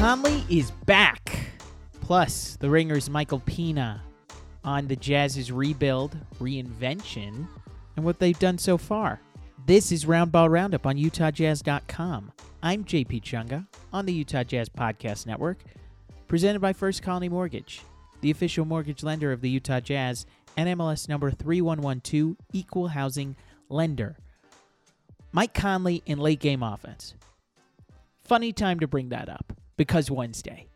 Conley is back. Plus, the Ringers Michael Pina on the Jazz's rebuild, reinvention, and what they've done so far. This is Roundball Roundup on UtahJazz.com. I'm JP Chunga on the Utah Jazz Podcast Network, presented by First Colony Mortgage, the official mortgage lender of the Utah Jazz, and MLS number 3112, Equal Housing Lender. Mike Conley in late game offense. Funny time to bring that up because Wednesday.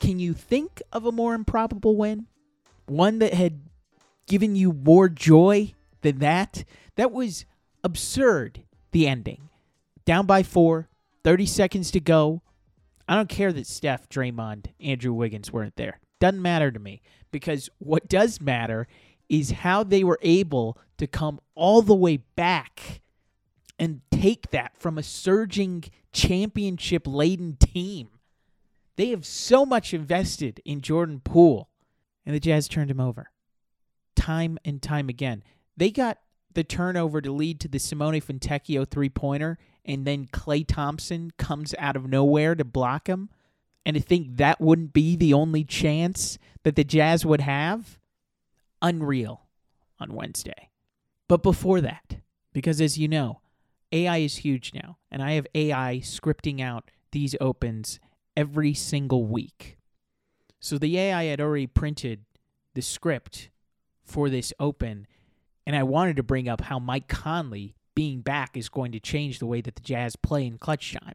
Can you think of a more improbable win? One that had given you more joy than that? That was absurd, the ending. Down by four, 30 seconds to go. I don't care that Steph, Draymond, Andrew Wiggins weren't there. Doesn't matter to me because what does matter is how they were able to come all the way back and take that from a surging championship laden team. They have so much invested in Jordan Poole, and the Jazz turned him over time and time again. They got the turnover to lead to the Simone Fontecchio three pointer, and then Klay Thompson comes out of nowhere to block him. And to think that wouldn't be the only chance that the Jazz would have? Unreal on Wednesday. But before that, because as you know, AI is huge now, and I have AI scripting out these opens every single week. So the AI had already printed the script for this open, and I wanted to bring up how Mike Conley being back is going to change the way that the Jazz play in clutch time.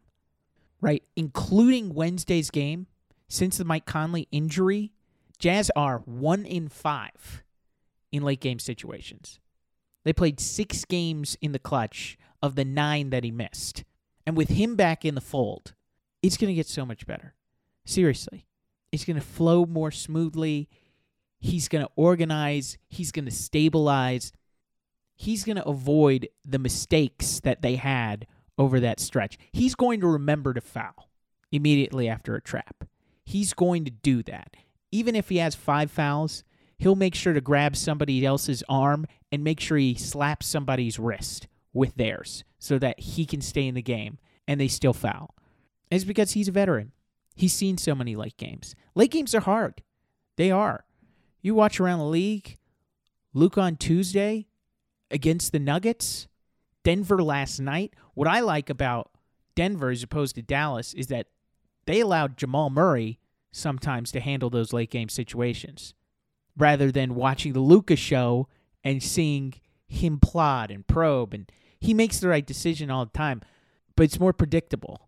Right? Including Wednesday's game, since the Mike Conley injury, Jazz are 1 in 5 in late game situations. They played 6 games in the clutch of the 9 that he missed. And with him back in the fold, it's going to get so much better. Seriously. It's going to flow more smoothly. He's going to organize, he's going to stabilize, he's going to avoid the mistakes that they had over that stretch. He's going to remember to foul immediately after a trap. He's going to do that. Even if he has five fouls, he'll make sure to grab somebody else's arm and make sure he slaps somebody's wrist with theirs so that he can stay in the game and they still foul. It's because he's a veteran. He's seen so many late games. Late games are hard. They are. You watch around the league, Luke on Tuesday against the Nuggets, Denver last night. What I like about Denver as opposed to Dallas is that they allowed Jamal Murray sometimes to handle those late game situations rather than watching the Luka show and seeing him plot and probe and he makes the right decision all the time, but it's more predictable.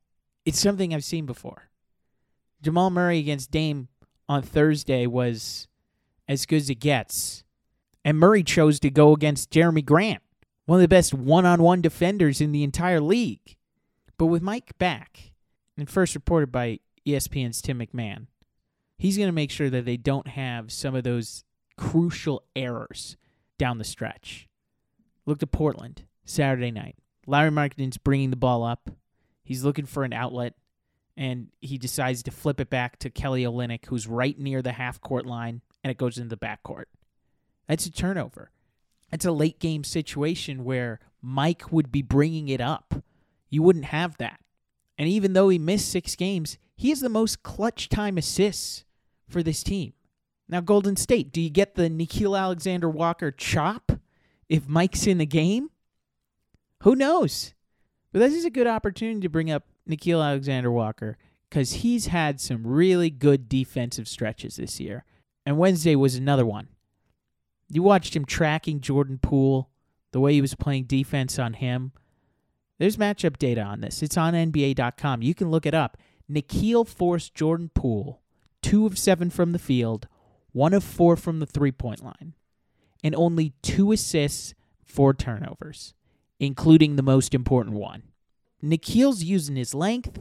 It's something I've seen before. Jamal Murray against Dame on Thursday was as good as it gets. And Murray chose to go against Jerami Grant, one of the best one on one defenders in the entire league. But with Mike back, and first reported by ESPN's Tim McMahon, he's going to make sure that they don't have some of those crucial errors down the stretch. Look to Portland Saturday night. Lauri Markkanen's bringing the ball up. He's looking for an outlet, and he decides to flip it back to Kelly Olynyk, who's right near the half court line, and it goes into the backcourt. That's a turnover. That's a late game situation where Mike would be bringing it up. You wouldn't have that. And even though he missed six games, he has the most clutch time assists for this team. Now, Golden State, do you get the Nickeil Alexander Walker chop if Mike's in the game? Who knows? But this is a good opportunity to bring up Nickeil Alexander Walker because he's had some really good defensive stretches this year. And Wednesday was another one. You watched him tracking Jordan Poole, the way he was playing defense on him. There's matchup data on this. It's on NBA.com. You can look it up. Nickeil forced Jordan Poole two of seven from the field, one of four from the three point line, and only two assists, four turnovers, including the most important one. Nickeil's using his length,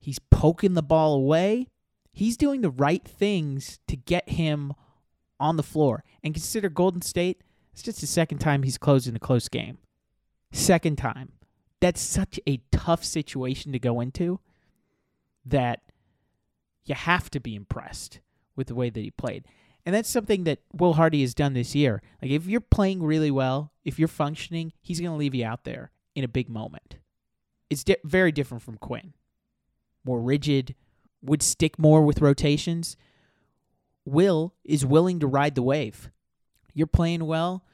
he's poking the ball away, he's doing the right things to get him on the floor. And consider Golden State, it's just the second time he's closing a close game. Second time. That's such a tough situation to go into that you have to be impressed with the way that he played. And that's something that Will Hardy has done this year. Like if you're playing really well, if you're functioning, he's going to leave you out there in a big moment. It's di- very different from Quinn. More rigid, would stick more with rotations. Will is willing to ride the wave. You're playing well,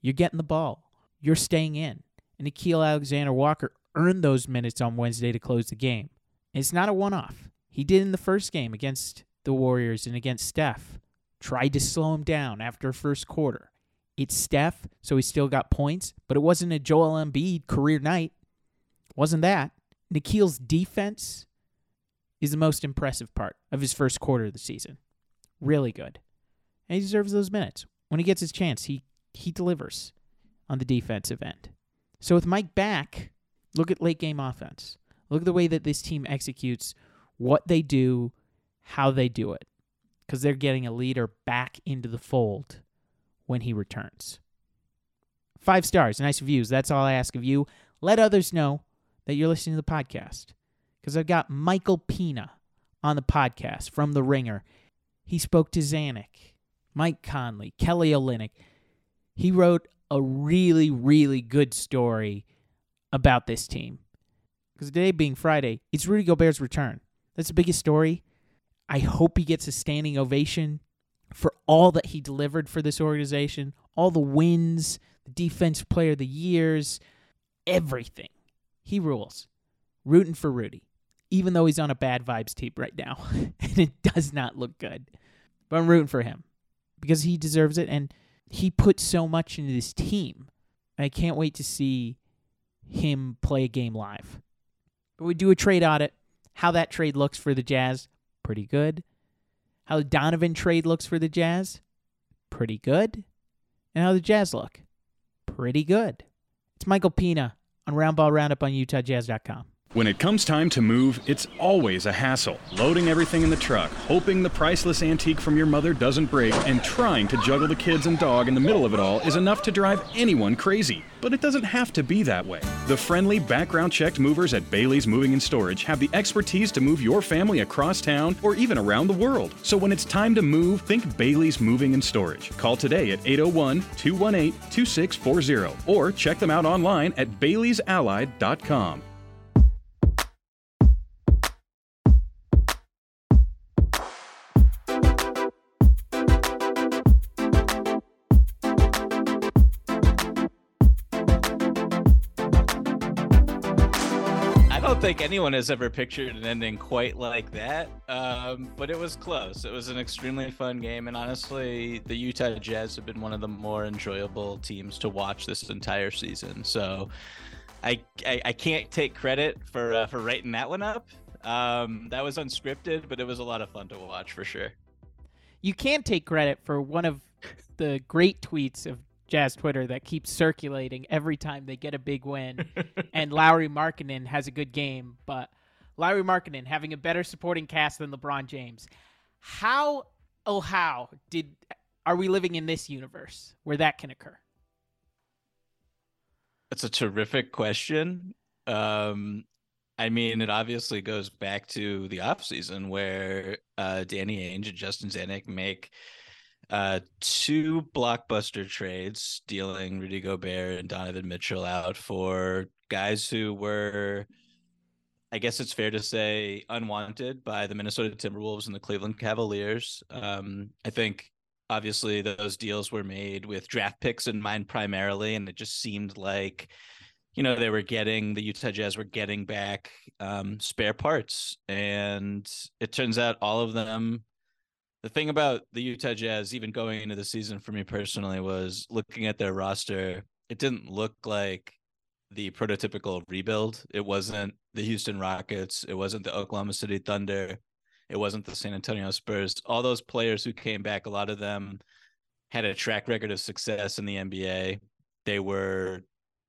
you're getting the ball, you're staying in. And Nickeil Alexander Walker earned those minutes on Wednesday to close the game. And it's not a one off. He did in the first game against the Warriors and against Steph. Tried to slow him down after first quarter. It's Steph, so he still got points, but it wasn't a Joel Embiid career night. Wasn't that. Nickeil's defense is the most impressive part of his first quarter of the season. Really good. And he deserves those minutes. When he gets his chance, he, he delivers on the defensive end. So with Mike back, look at late game offense. Look at the way that this team executes what they do, how they do it. Because they're getting a leader back into the fold when he returns. Five stars, nice reviews. That's all I ask of you. Let others know that you're listening to the podcast. Because I've got Michael Pina on the podcast from The Ringer. He spoke to Zanik, Mike Conley, Kelly Olynyk. He wrote a really, really good story about this team. Because today being Friday, it's Rudy Gobert's return. That's the biggest story. I hope he gets a standing ovation for all that he delivered for this organization, all the wins, the defense player of the years, everything. He rules. Rooting for Rudy, even though he's on a bad vibes team right now. and it does not look good. But I'm rooting for him because he deserves it. And he put so much into this team. I can't wait to see him play a game live. But we do a trade audit. How that trade looks for the Jazz, pretty good. How the Donovan trade looks for the Jazz, pretty good. And how the Jazz look, pretty good. It's Michael Pina on Roundball Roundup on UtahJazz.com. When it comes time to move, it's always a hassle. Loading everything in the truck, hoping the priceless antique from your mother doesn't break, and trying to juggle the kids and dog in the middle of it all is enough to drive anyone crazy. But it doesn't have to be that way. The friendly, background checked movers at Bailey's Moving and Storage have the expertise to move your family across town or even around the world. So when it's time to move, think Bailey's Moving and Storage. Call today at 801 218 2640 or check them out online at baileysallied.com. don't think anyone has ever pictured an ending quite like that, um, but it was close. It was an extremely fun game, and honestly, the Utah Jazz have been one of the more enjoyable teams to watch this entire season. So, I I, I can't take credit for uh, for writing that one up. Um, that was unscripted, but it was a lot of fun to watch for sure. You can take credit for one of the great tweets of Jazz Twitter that keeps circulating every time they get a big win. and Lauri Markkanen has a good game, but Lauri Markkanen having a better supporting cast than LeBron James. How oh how did are we living in this universe where that can occur? That's a terrific question. Um, I mean, it obviously goes back to the offseason where uh, Danny Ainge and Justin Zanik make – uh, two blockbuster trades dealing Rudy Gobert and Donovan Mitchell out for guys who were, I guess it's fair to say, unwanted by the Minnesota Timberwolves and the Cleveland Cavaliers. Um, I think obviously those deals were made with draft picks in mind primarily, and it just seemed like you know they were getting the Utah Jazz were getting back um, spare parts, and it turns out all of them the thing about the Utah Jazz, even going into the season for me personally, was looking at their roster. It didn't look like the prototypical rebuild. It wasn't the Houston Rockets. It wasn't the Oklahoma City Thunder. It wasn't the San Antonio Spurs. All those players who came back, a lot of them had a track record of success in the NBA. They were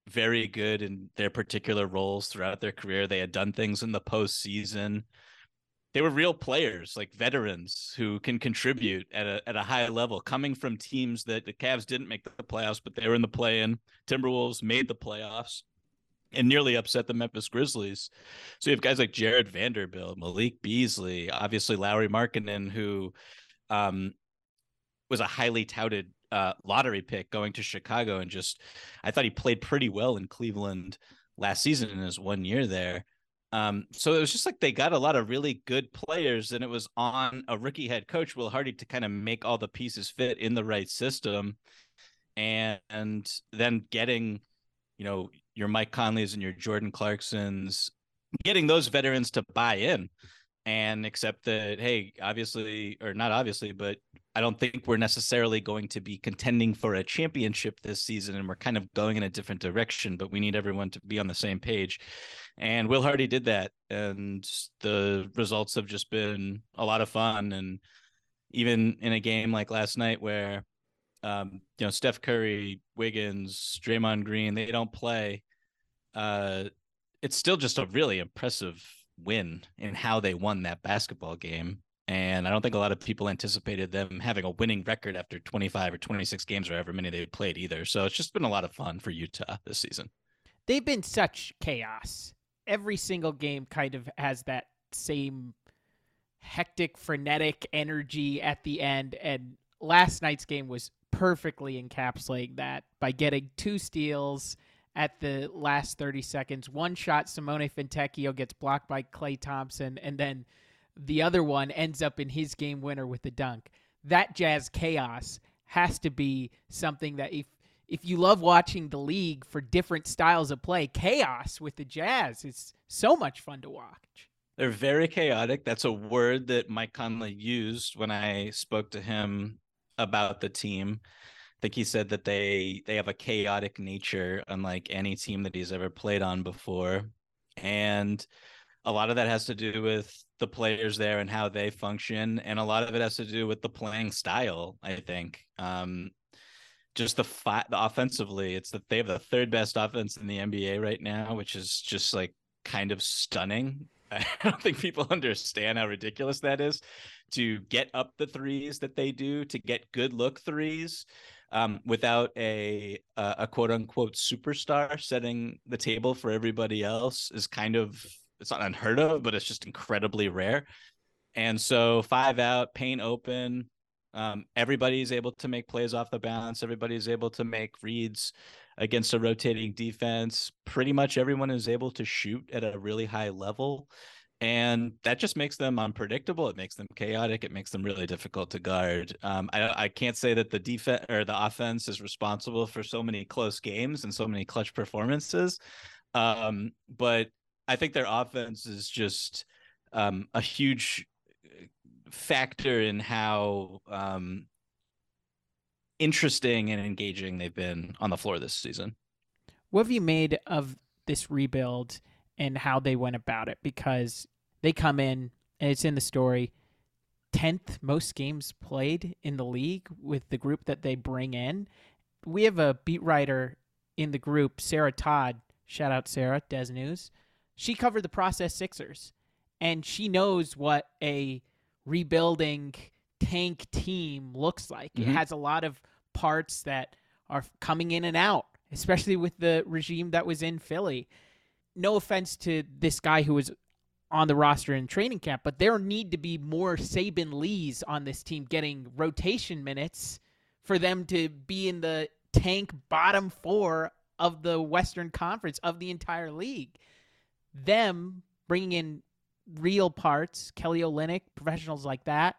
very good in their particular roles throughout their career. They had done things in the postseason they were real players, like veterans who can contribute at a at a high level, coming from teams that the Cavs didn't make the playoffs, but they were in the play-in. Timberwolves made the playoffs and nearly upset the Memphis Grizzlies. So you have guys like Jared Vanderbilt, Malik Beasley, obviously Lauri Markkanen, who um, was a highly touted uh, lottery pick going to Chicago, and just I thought he played pretty well in Cleveland last season in his one year there. Um, so it was just like they got a lot of really good players, and it was on a rookie head coach, Will Hardy, to kind of make all the pieces fit in the right system. And, and then getting, you know, your Mike Conleys and your Jordan Clarksons, getting those veterans to buy in and accept that, hey, obviously, or not obviously, but I don't think we're necessarily going to be contending for a championship this season, and we're kind of going in a different direction. But we need everyone to be on the same page, and Will Hardy did that, and the results have just been a lot of fun. And even in a game like last night, where um, you know Steph Curry, Wiggins, Draymond Green, they don't play. Uh, it's still just a really impressive win in how they won that basketball game. And I don't think a lot of people anticipated them having a winning record after 25 or 26 games or however many they played either. So it's just been a lot of fun for Utah this season. They've been such chaos. Every single game kind of has that same hectic, frenetic energy at the end. And last night's game was perfectly encapsulating that by getting two steals at the last 30 seconds. One shot, Simone Fontecchio gets blocked by Klay Thompson, and then the other one ends up in his game winner with the dunk. That jazz chaos has to be something that if if you love watching the league for different styles of play, chaos with the Jazz is so much fun to watch. They're very chaotic. That's a word that Mike Conley used when I spoke to him about the team I think he said that they they have a chaotic nature unlike any team that he's ever played on before and a lot of that has to do with the players there and how they function and a lot of it has to do with the playing style i think um, just the fi- the offensively it's that they have the third best offense in the nba right now which is just like kind of stunning I don't think people understand how ridiculous that is to get up the threes that they do, to get good look threes um, without a, a, a quote unquote superstar setting the table for everybody else is kind of it's not unheard of, but it's just incredibly rare. And so five out, paint open. Um, everybody's able to make plays off the balance. Everybody's able to make reads against a rotating defense. Pretty much everyone is able to shoot at a really high level and that just makes them unpredictable. It makes them chaotic. It makes them really difficult to guard. Um, I, I can't say that the defense or the offense is responsible for so many close games and so many clutch performances, um, but I think their offense is just um, a huge factor in how um, interesting and engaging they've been on the floor this season. What have you made of this rebuild? and how they went about it because they come in and it's in the story 10th most games played in the league with the group that they bring in. We have a beat writer in the group, Sarah Todd. Shout out Sarah, Des News. She covered the process Sixers and she knows what a rebuilding tank team looks like. Mm-hmm. It has a lot of parts that are coming in and out, especially with the regime that was in Philly no offense to this guy who was on the roster in training camp, but there need to be more Saben Lees on this team getting rotation minutes for them to be in the tank bottom four of the Western Conference of the entire league. Them bringing in real parts, Kelly Olynyk, professionals like that.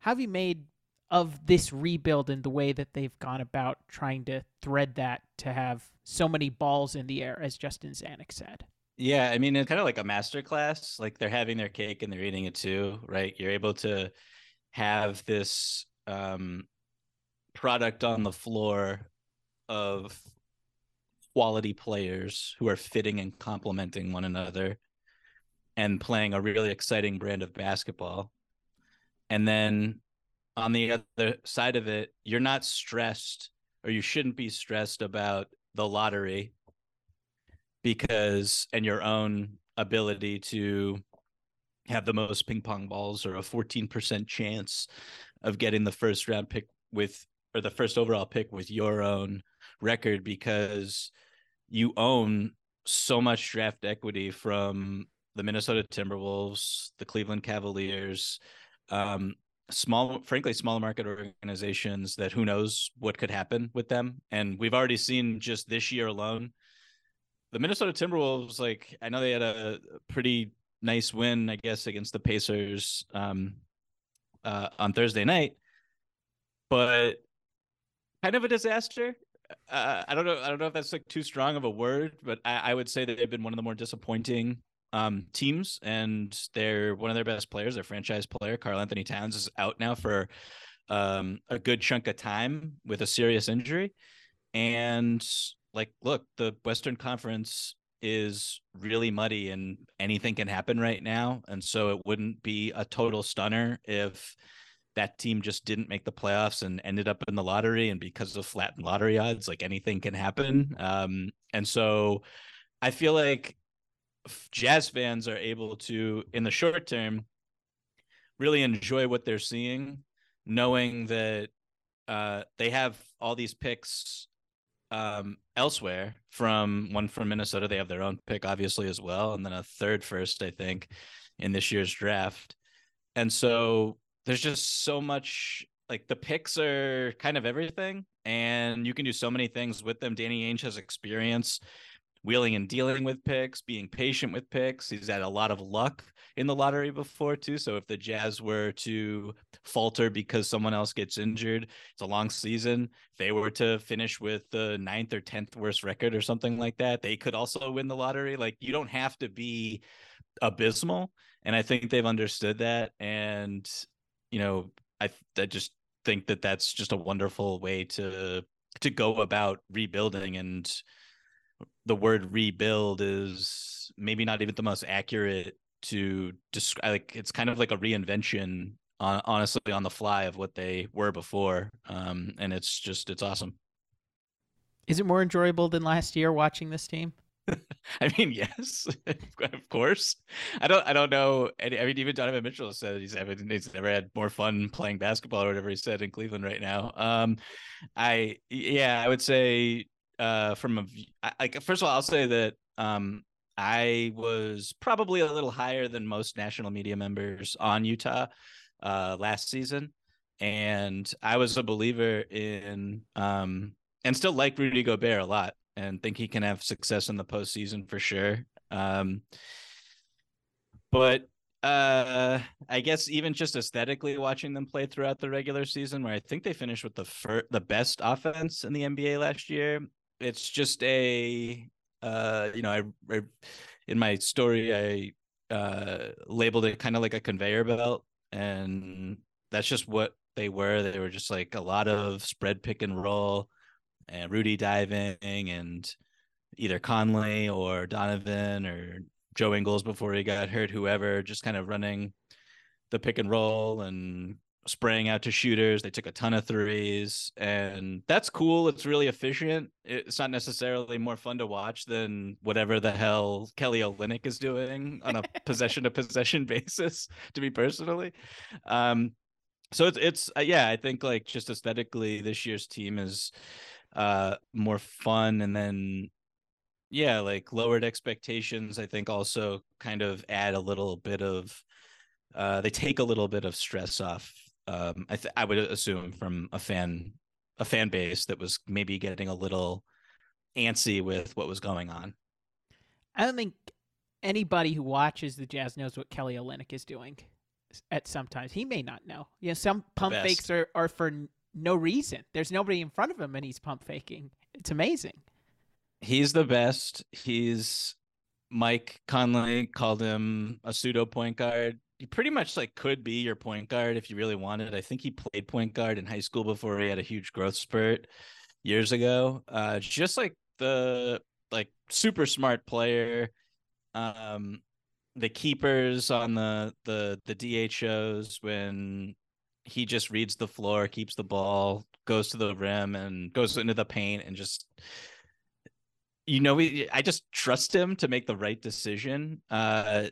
How have you made of this rebuild and the way that they've gone about trying to thread that to have so many balls in the air, as Justin Zanik said. Yeah, I mean, it's kind of like a master class. Like they're having their cake and they're eating it too, right? You're able to have this um, product on the floor of quality players who are fitting and complementing one another and playing a really exciting brand of basketball. And then on the other side of it, you're not stressed or you shouldn't be stressed about the lottery because and your own ability to have the most ping pong balls or a 14% chance of getting the first round pick with or the first overall pick with your own record because you own so much draft equity from the Minnesota Timberwolves, the Cleveland Cavaliers, um, small frankly small market organizations that who knows what could happen with them and we've already seen just this year alone the Minnesota Timberwolves, like I know they had a pretty nice win, I guess, against the Pacers um, uh, on Thursday night, but kind of a disaster. Uh, I don't know. I don't know if that's like too strong of a word, but I, I would say that they've been one of the more disappointing um, teams, and they're one of their best players. Their franchise player, Karl-Anthony Towns, is out now for um, a good chunk of time with a serious injury. And like, look, the Western Conference is really muddy and anything can happen right now. And so it wouldn't be a total stunner if that team just didn't make the playoffs and ended up in the lottery. And because of flattened lottery odds, like anything can happen. Um, and so I feel like Jazz fans are able to, in the short term, really enjoy what they're seeing, knowing that uh, they have all these picks um, elsewhere from one from Minnesota. They have their own pick, obviously, as well, and then a third first, I think, in this year's draft. And so there's just so much like the picks are kind of everything, and you can do so many things with them. Danny Ainge has experience wheeling and dealing with picks, being patient with picks. He's had a lot of luck in the lottery before too. So if the Jazz were to falter because someone else gets injured, it's a long season. If they were to finish with the ninth or tenth worst record or something like that, they could also win the lottery. Like you don't have to be abysmal, and I think they've understood that. And you know, I I just think that that's just a wonderful way to to go about rebuilding and the word rebuild is maybe not even the most accurate to describe like it's kind of like a reinvention on honestly on the fly of what they were before um and it's just it's awesome is it more enjoyable than last year watching this team I mean, yes, of course. I don't, I don't know. I mean, even Donovan Mitchell said he's having, he's never had more fun playing basketball or whatever he said in Cleveland right now. Um, I, yeah, I would say uh, from a like first of all, I'll say that um, I was probably a little higher than most national media members on Utah uh, last season, and I was a believer in um, and still like Rudy Gobert a lot, and think he can have success in the postseason for sure. Um, but uh i guess even just aesthetically watching them play throughout the regular season where i think they finished with the fir- the best offense in the nba last year it's just a uh you know I, I in my story i uh labeled it kind of like a conveyor belt and that's just what they were. They were just like a lot of spread pick and roll and rudy diving and either conley or donovan or joe ingles before he got hurt whoever just kind of running the pick and roll and spraying out to shooters. They took a ton of threes, and that's cool. It's really efficient. It's not necessarily more fun to watch than whatever the hell Kelly Olynyk is doing on a possession to possession basis. To me personally, um, so it's it's uh, yeah. I think like just aesthetically, this year's team is uh more fun, and then yeah, like lowered expectations. I think also kind of add a little bit of uh, they take a little bit of stress off um, I th- I would assume from a fan a fan base that was maybe getting a little antsy with what was going on. I don't think anybody who watches the Jazz knows what Kelly Olynyk is doing. At sometimes he may not know. You know, some pump fakes are are for no reason. There's nobody in front of him, and he's pump faking. It's amazing. He's the best. He's Mike Conley called him a pseudo point guard he pretty much like could be your point guard if you really wanted. I think he played point guard in high school before he had a huge growth spurt years ago. Uh, just like the like super smart player. Um, the keepers on the the the DHOs when he just reads the floor, keeps the ball, goes to the rim, and goes into the paint, and just you know, we, I just trust him to make the right decision. Uh,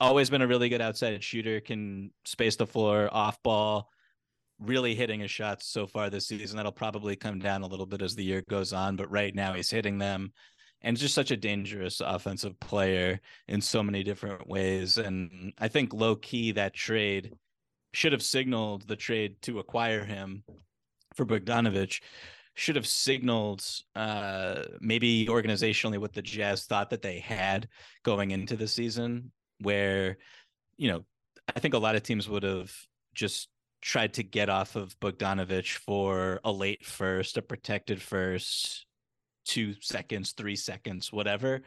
always been a really good outside shooter, can space the floor, off ball, really hitting his shots so far this season. That'll probably come down a little bit as the year goes on, but right now he's hitting them and just such a dangerous offensive player in so many different ways. And I think low key that trade should have signaled the trade to acquire him for Bogdanovich should have signaled uh, maybe organizationally what the Jazz thought that they had going into the season, where, you know, I think a lot of teams would have just tried to get off of Bogdanovich for a late first, a protected first, two seconds, three seconds, whatever.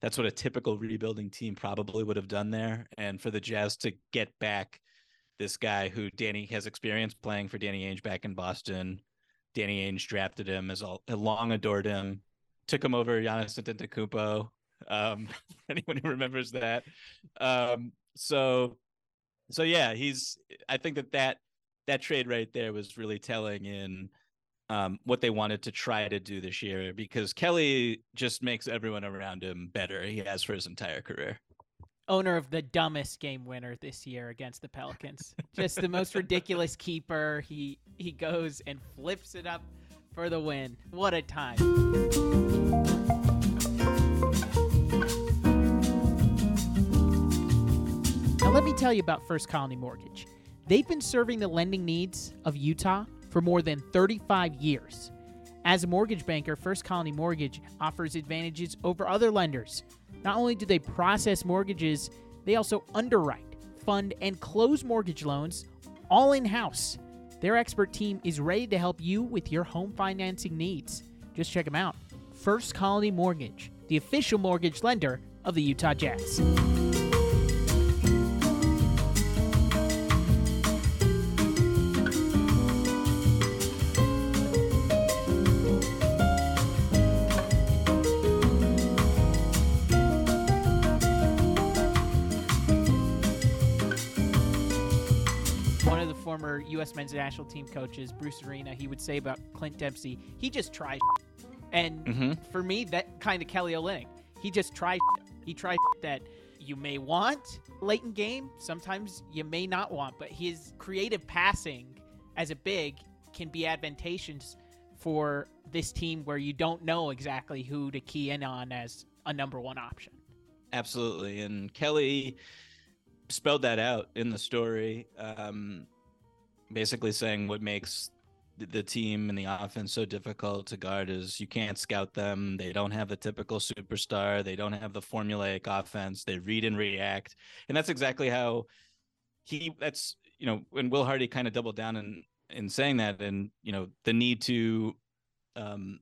That's what a typical rebuilding team probably would have done there. And for the Jazz to get back this guy who Danny has experience playing for Danny Ainge back in Boston. Danny Ainge drafted him, as long adored him, took him over Giannis Antetokounmpo. Um, anyone who remembers that. Um, so, so yeah, he's. I think that that that trade right there was really telling in um, what they wanted to try to do this year because Kelly just makes everyone around him better. He has for his entire career owner of the dumbest game winner this year against the Pelicans. Just the most ridiculous keeper. He he goes and flips it up for the win. What a time. Now let me tell you about First Colony Mortgage. They've been serving the lending needs of Utah for more than 35 years. As a mortgage banker, First Colony Mortgage offers advantages over other lenders not only do they process mortgages, they also underwrite, fund, and close mortgage loans all in house. Their expert team is ready to help you with your home financing needs. Just check them out. First Colony Mortgage, the official mortgage lender of the Utah Jazz. Former U.S. men's national team coaches, Bruce Arena, he would say about Clint Dempsey, he just tries. And mm-hmm. for me, that kind of Kelly Olynyk, he just tries. He tries that you may want late in game, sometimes you may not want, but his creative passing as a big can be advantageous for this team where you don't know exactly who to key in on as a number one option. Absolutely. And Kelly spelled that out in the story. Um, basically saying what makes the team and the offense so difficult to guard is you can't scout them. They don't have the typical superstar. They don't have the formulaic offense. They read and react. And that's exactly how he that's you know, when Will Hardy kind of doubled down in in saying that and you know, the need to um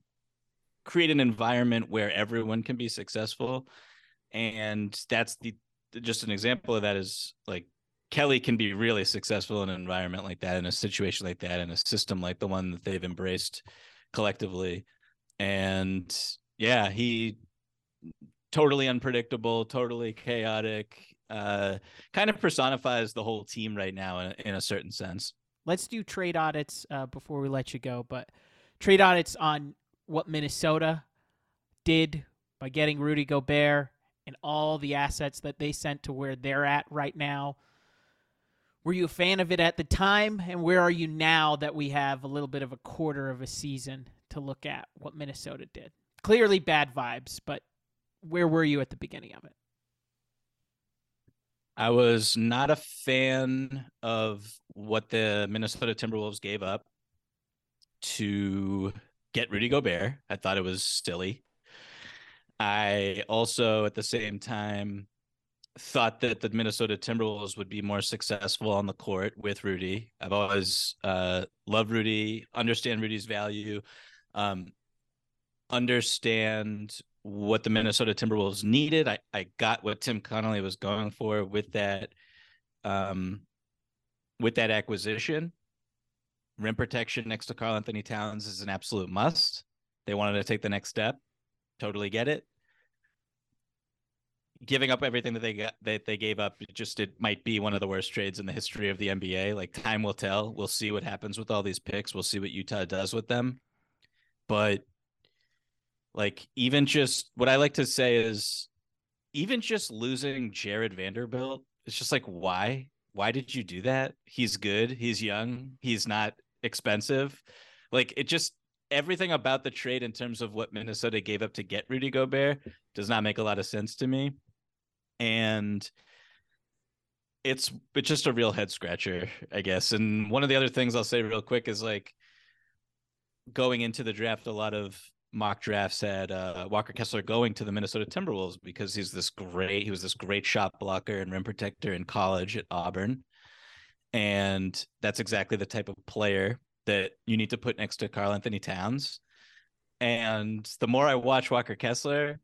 create an environment where everyone can be successful. And that's the just an example of that is like Kelly can be really successful in an environment like that, in a situation like that, in a system like the one that they've embraced collectively. And yeah, he totally unpredictable, totally chaotic, uh, kind of personifies the whole team right now in, in a certain sense. Let's do trade audits uh, before we let you go, but trade audits on what Minnesota did by getting Rudy Gobert and all the assets that they sent to where they're at right now were you a fan of it at the time? And where are you now that we have a little bit of a quarter of a season to look at what Minnesota did? Clearly bad vibes, but where were you at the beginning of it? I was not a fan of what the Minnesota Timberwolves gave up to get Rudy Gobert. I thought it was silly. I also, at the same time, thought that the Minnesota Timberwolves would be more successful on the court with Rudy. I've always uh, loved Rudy, understand Rudy's value, um, understand what the Minnesota Timberwolves needed. I, I got what Tim Connolly was going for with that um, with that acquisition. Rim protection next to Karl-Anthony Towns is an absolute must. They wanted to take the next step. Totally get it giving up everything that they got that they gave up it just it might be one of the worst trades in the history of the NBA like time will tell. We'll see what happens with all these picks. We'll see what Utah does with them. But like even just what I like to say is even just losing Jared Vanderbilt it's just like why? Why did you do that? He's good. He's young. He's not expensive. Like it just everything about the trade in terms of what Minnesota gave up to get Rudy Gobert does not make a lot of sense to me and it's it's just a real head scratcher, I guess. And one of the other things I'll say real quick is like going into the draft, a lot of mock drafts had uh, Walker Kessler going to the Minnesota Timberwolves because he's this great, he was this great shot blocker and rim protector in college at Auburn. And that's exactly the type of player that you need to put next to Karl-Anthony Towns. And the more I watch Walker Kessler,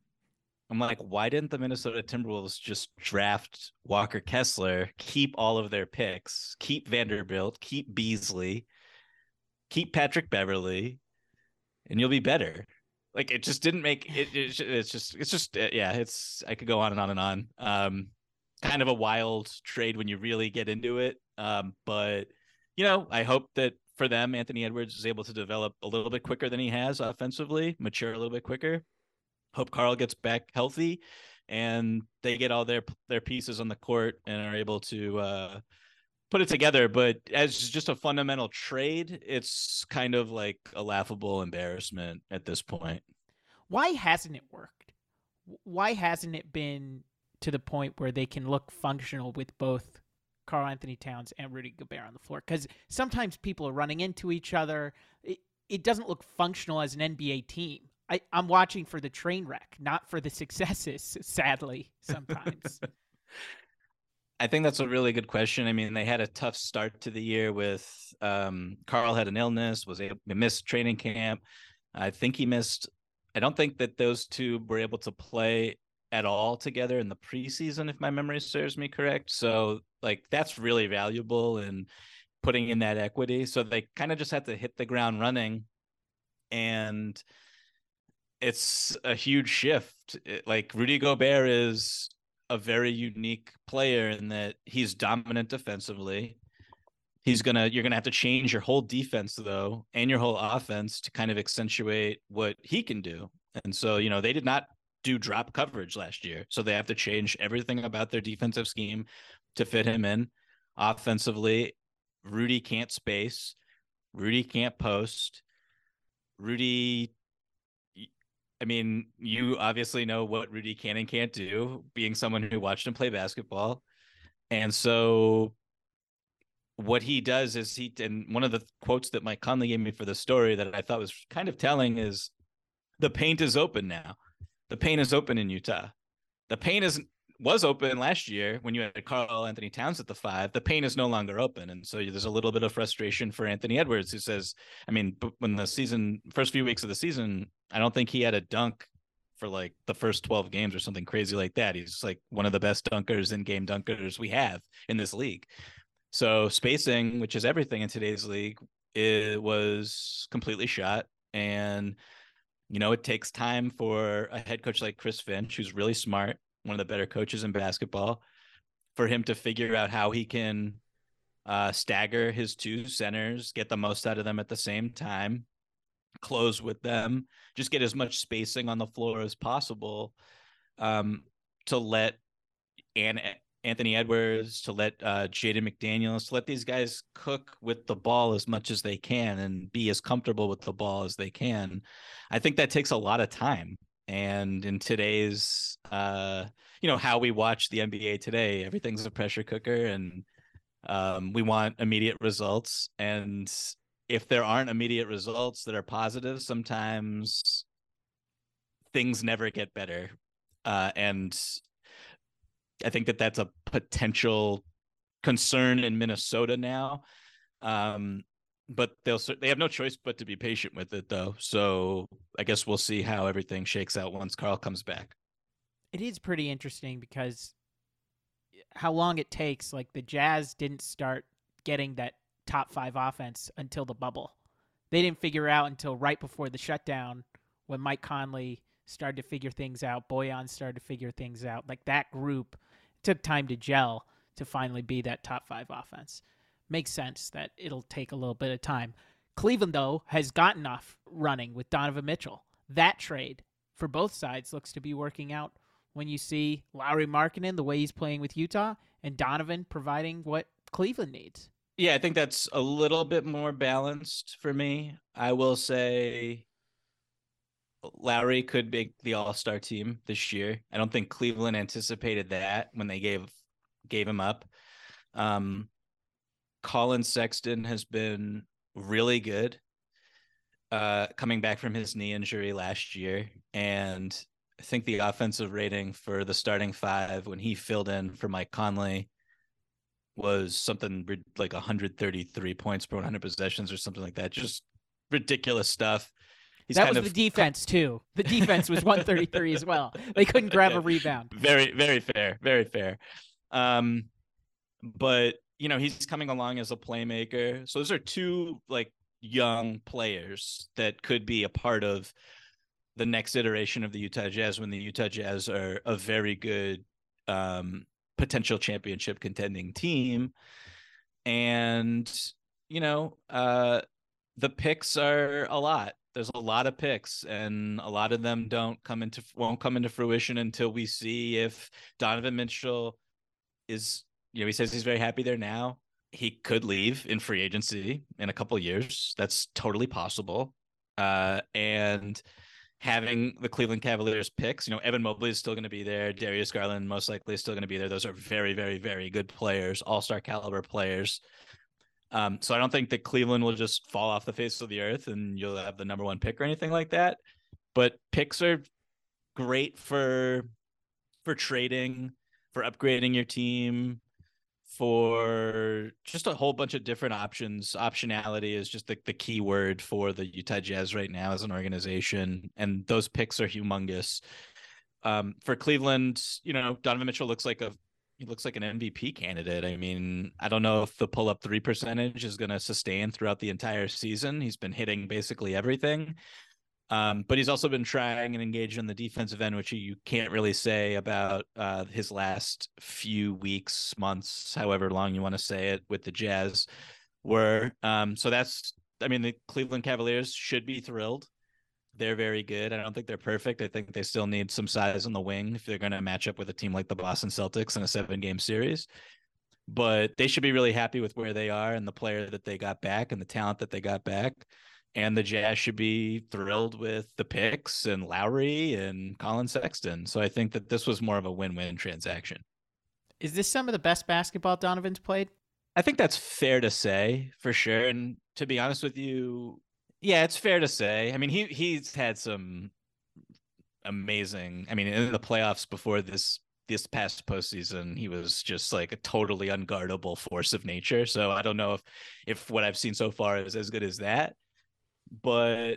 I'm like, why didn't the Minnesota Timberwolves just draft Walker Kessler, keep all of their picks, keep Vanderbilt, keep Beasley, keep Patrick Beverley, and you'll be better. Like it just didn't make it. It's just, it's just, uh, yeah. It's I could go on and on and on. Um, kind of a wild trade when you really get into it. Um, but you know, I hope that for them, Anthony Edwards is able to develop a little bit quicker than he has offensively, mature a little bit quicker. Hope Karl gets back healthy, and they get all their their pieces on the court and are able to uh, put it together. But as just a fundamental trade, it's kind of like a laughable embarrassment at this point. Why hasn't it worked? Why hasn't it been to the point where they can look functional with both Karl-Anthony Towns and Rudy Gobert on the floor? Because sometimes people are running into each other. It, it doesn't look functional as an NBA team. I, I'm watching for the train wreck, not for the successes, sadly, sometimes. I think that's a really good question. I mean, they had a tough start to the year with um, Karl had an illness, was able to miss training camp. I think he missed. I don't think that those two were able to play at all together in the preseason, if my memory serves me correct. So, like, that's really valuable in putting in that equity. So they kind of just had to hit the ground running, and it's a huge shift. It, like Rudy Gobert is a very unique player in that he's dominant defensively. He's gonna you're gonna have to change your whole defense though and your whole offense to kind of accentuate what he can do. And so, you know, they did not do drop coverage last year. So they have to change everything about their defensive scheme to fit him in. Offensively, Rudy can't space. Rudy can't post. Rudy I mean, you obviously know what Rudy can and can't do, being someone who watched him play basketball. And so what he does is he and one of the quotes that Mike Conley gave me for the story that I thought was kind of telling is the paint is open now. The paint is open in Utah. The paint is was open last year when you had Karl-Anthony Towns at the five. The paint is no longer open, and so there's a little bit of frustration for Anthony Edwards, who says, "I mean, when the season first few weeks of the season, I don't think he had a dunk for like the first 12 games or something crazy like that. He's like one of the best dunkers in game dunkers we have in this league. So spacing, which is everything in today's league, it was completely shot. And, you know, it takes time for a head coach like Chris Finch, who's really smart, one of the better coaches in basketball, for him to figure out how he can uh, stagger his two centers, get the most out of them at the same time, close with them, just get as much spacing on the floor as possible um, to let Anthony Edwards, to let uh, Jaden McDaniels, to let these guys cook with the ball as much as they can and be as comfortable with the ball as they can. I think that takes a lot of time. And in today's, uh, you know, how we watch the NBA today, everything's a pressure cooker and um, we want immediate results. And if there aren't immediate results that are positive, sometimes things never get better. Uh, and I think that that's a potential concern in Minnesota now. Um, but they'll they have no choice but to be patient with it though. So I guess we'll see how everything shakes out once Karl comes back. It is pretty interesting because how long it takes. Like the Jazz didn't start getting that top five offense until the bubble. They didn't figure out until right before the shutdown when Mike Conley started to figure things out. Bojan started to figure things out. Like that group took time to gel to finally be that top five offense. Makes sense that it'll take a little bit of time. Cleveland, though, has gotten off running with Donovan Mitchell. That trade for both sides looks to be working out when you see Lauri Markkanen, the way he's playing with Utah, and Donovan providing what Cleveland needs. Yeah, I think that's a little bit more balanced for me. I will say Lauri could make the All-Star team this year. I don't think Cleveland anticipated that when they gave gave him up. Um Collin Sexton has been really good. uh, coming back from his knee injury last year, and I think the offensive rating for the starting five when he filled in for Mike Conley was something like 133 points per 100 possessions or something like that. Just ridiculous stuff. He's that was of... the defense too. The defense was 133 as well. They couldn't grab a rebound. Very, very fair. Very fair. Um, but you know he's coming along as a playmaker. So those are two like young players that could be a part of the next iteration of the Utah Jazz when the Utah Jazz are a very good um, potential championship contending team. And, you know, uh, the picks are a lot. There's a lot of picks, and a lot of them don't come into won't come into fruition until we see if Donovan Mitchell is. You know, he says he's very happy there now he could leave in free agency in a couple years. That's totally possible. Uh, and having the Cleveland Cavaliers picks, you know, Evan Mobley is still going to be there. Darius Garland most likely is still going to be there. Those are very, very, very good players, all star caliber players. Um, so I don't think that Cleveland will just fall off the face of the earth and you'll have the number one pick or anything like that. But picks are great for for trading, for upgrading your team, for just a whole bunch of different options. Optionality is just the, the key word for the Utah Jazz right now as an organization. And those picks are humongous. Um, for Cleveland, you know, Donovan Mitchell looks like a he looks like an MVP candidate. I mean, I don't know if the pull up three percentage is going to sustain throughout the entire season. He's been hitting basically everything. Um, but he's also been trying and engaged on the defensive end, which you can't really say about uh, his last few weeks, months, however long you want to say it, with the Jazz. Were um, so that's I mean the Cleveland Cavaliers should be thrilled. They're very good. I don't think they're perfect. I think they still need some size on the wing if they're going to match up with a team like the Boston Celtics in a seven game series. But they should be really happy with where they are and the player that they got back and the talent that they got back and the Jazz should be thrilled with the picks and Lauri and Collin Sexton. So I think that this was more of a win-win transaction. Is this some of the best basketball Donovan's played? I think that's fair to say for sure. And to be honest with you, yeah, it's fair to say. I mean, he he's had some amazing. I mean, in the playoffs before this this past postseason, he was just like a totally unguardable force of nature. So I don't know if if what I've seen so far is as good as that but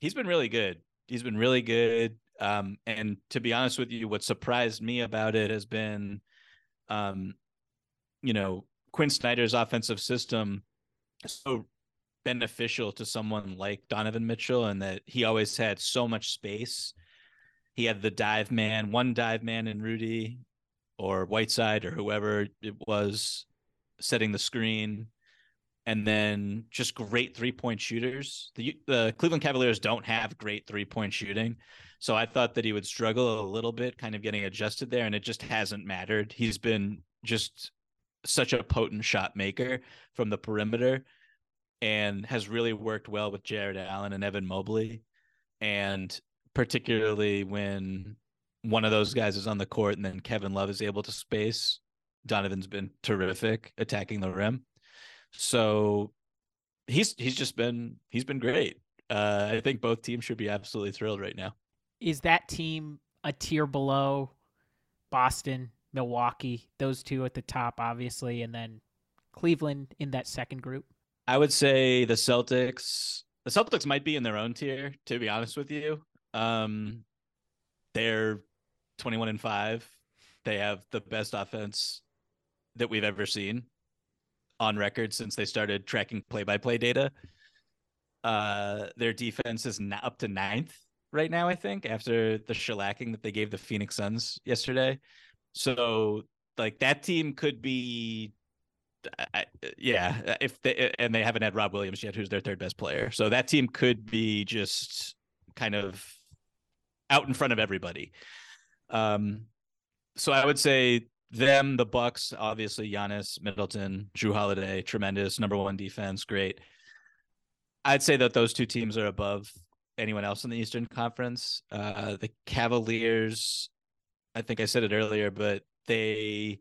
he's been really good. He's been really good. Um, and to be honest with you, what surprised me about it has been, um, you know, Quin Snyder's offensive system so beneficial to someone like Donovan Mitchell, and that he always had so much space. He had the dive man, one dive man in Rudy or Whiteside or whoever it was setting the screen and then just great three point shooters. The the Cleveland Cavaliers don't have great three point shooting, so I thought that he would struggle a little bit, kind of getting adjusted there, and it just hasn't mattered. He's been just such a potent shot maker from the perimeter, and has really worked well with Jarrett Allen and Evan Mobley, and particularly when one of those guys is on the court and then Kevin Love is able to space. Donovan's been terrific attacking the rim. So he's he's just been he's been great. Uh, I think both teams should be absolutely thrilled right now. Is that team a tier below Boston, Milwaukee, those two at the top, obviously, and then Cleveland in that second group? I would say the Celtics. The Celtics might be in their own tier, to be honest with you. Um, they're 21 and 5. They have the best offense that we've ever seen on record since they started tracking play-by-play data. Uh, their defense is up to ninth right now, I think, after the shellacking that they gave the Phoenix Suns yesterday. So, like that team could be, I, yeah, if they and they haven't had Rob Williams yet, who's their third best player. So that team could be just kind of out in front of everybody. Um, so I would say them, the Bucks, obviously Giannis, Middleton, Jrue Holiday, tremendous number one defense, great. I'd say that those two teams are above anyone else in the Eastern Conference. Uh, the Cavaliers, I think I said it earlier, but they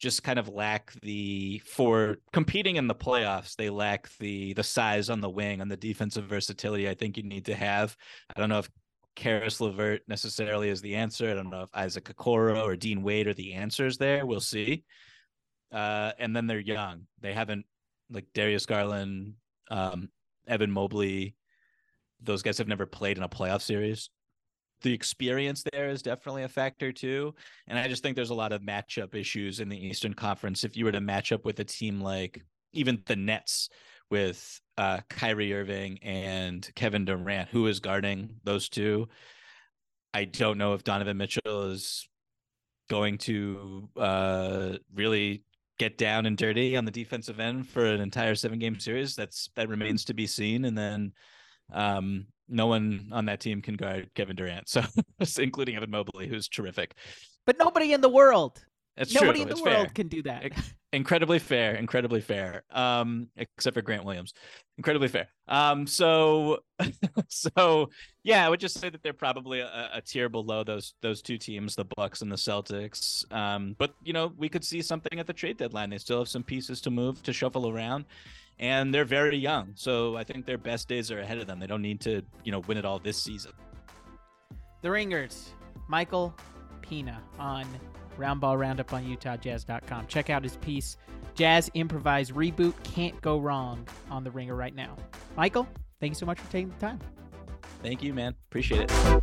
just kind of lack the for competing in the playoffs. They lack the the size on the wing and the defensive versatility. I think you need to have. I don't know if Caris LeVert necessarily is the answer. I don't know if Isaac Okoro or Dean Wade are the answers there. We'll see. Uh, and then they're young. They haven't like Darius Garland, um, Evan Mobley. Those guys have never played in a playoff series the experience there is definitely a factor too. And I just think there's a lot of matchup issues in the Eastern Conference. If you were to match up with a team like even the Nets with uh, Kyrie Irving and Kevin Durant, who is guarding those two, I don't know if Donovan Mitchell is going to uh, really get down and dirty on the defensive end for an entire seven game series. That's that remains to be seen. And then um, no one on that team can guard Kevin Durant, so including Evan Mobley, who's terrific. But nobody in the world. It's nobody true. in the it's world fair. can do that. incredibly fair, incredibly fair. Um, except for Grant Williams, incredibly fair. Um, so, so yeah, I would just say that they're probably a, a tier below those those two teams, the Bucks and the Celtics. Um, but you know, we could see something at the trade deadline. They still have some pieces to move to shuffle around and they're very young. So I think their best days are ahead of them. They don't need to, you know, win it all this season. The Ringer's, Michael Pina on Roundball Roundup on UtahJazz.com. Check out his piece, Jazz Improvised Reboot Can't Go Wrong on The Ringer right now. Michael, thank you so much for taking the time. Thank you, man. Appreciate it.